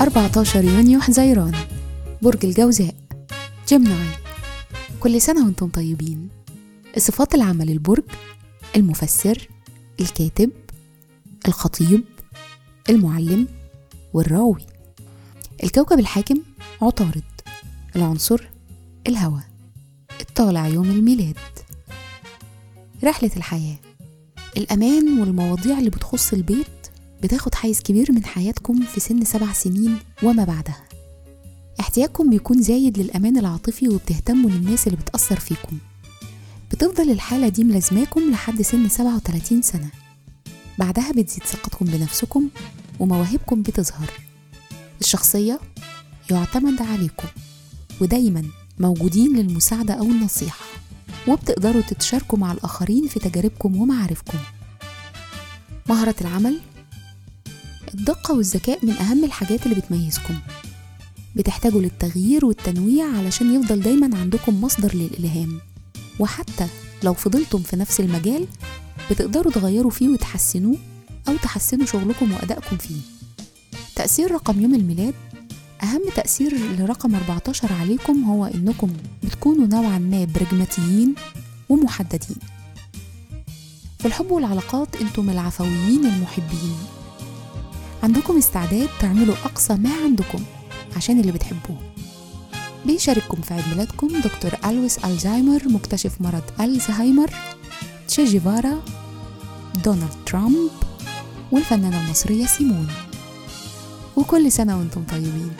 14 يونيو حزيران برج الجوزاء. جيمناي كل سنة وأنتم طيبين. صفات العمل البرج المفسر الكاتب الخطيب المعلم والراوي. الكوكب الحاكم عطارد العنصر الهواء. الطالع يوم الميلاد. رحلة الحياة. الأمان والمواضيع اللي بتخص البيت بتاخد حيز كبير من حياتكم في سن سبع سنين وما بعدها. احتياجكم بيكون زايد للأمان العاطفي وبتهتموا للناس اللي بتأثر فيكم. بتفضل الحالة دي ملازماكم لحد سن 37 سنة. بعدها بتزيد ثقتكم بنفسكم ومواهبكم بتظهر. الشخصية يعتمد عليكم ودايما موجودين للمساعدة أو النصيحة وبتقدروا تتشاركوا مع الآخرين في تجاربكم ومعارفكم. مهارة العمل الدقة والذكاء من أهم الحاجات اللي بتميزكم. بتحتاجوا للتغيير والتنويع علشان يفضل دايما عندكم مصدر للإلهام. وحتى لو فضلتم في نفس المجال بتقدروا تغيروا فيه وتحسنوه أو تحسنوا شغلكم وأدائكم فيه. تأثير رقم يوم الميلاد أهم تأثير لرقم 14 عليكم هو إنكم بتكونوا نوعا ما برجماتيين ومحددين. في الحب والعلاقات أنتم العفويين المحبين. عندكم استعداد تعملوا أقصى ما عندكم عشان اللي بتحبوه. بيشارككم في عيد ميلادكم دكتور ألويس ألزهايمر مكتشف مرض ألزهايمر تشي جيفارا دونالد ترامب والفنانة المصرية سيمون. وكل سنة وأنتم طيبين.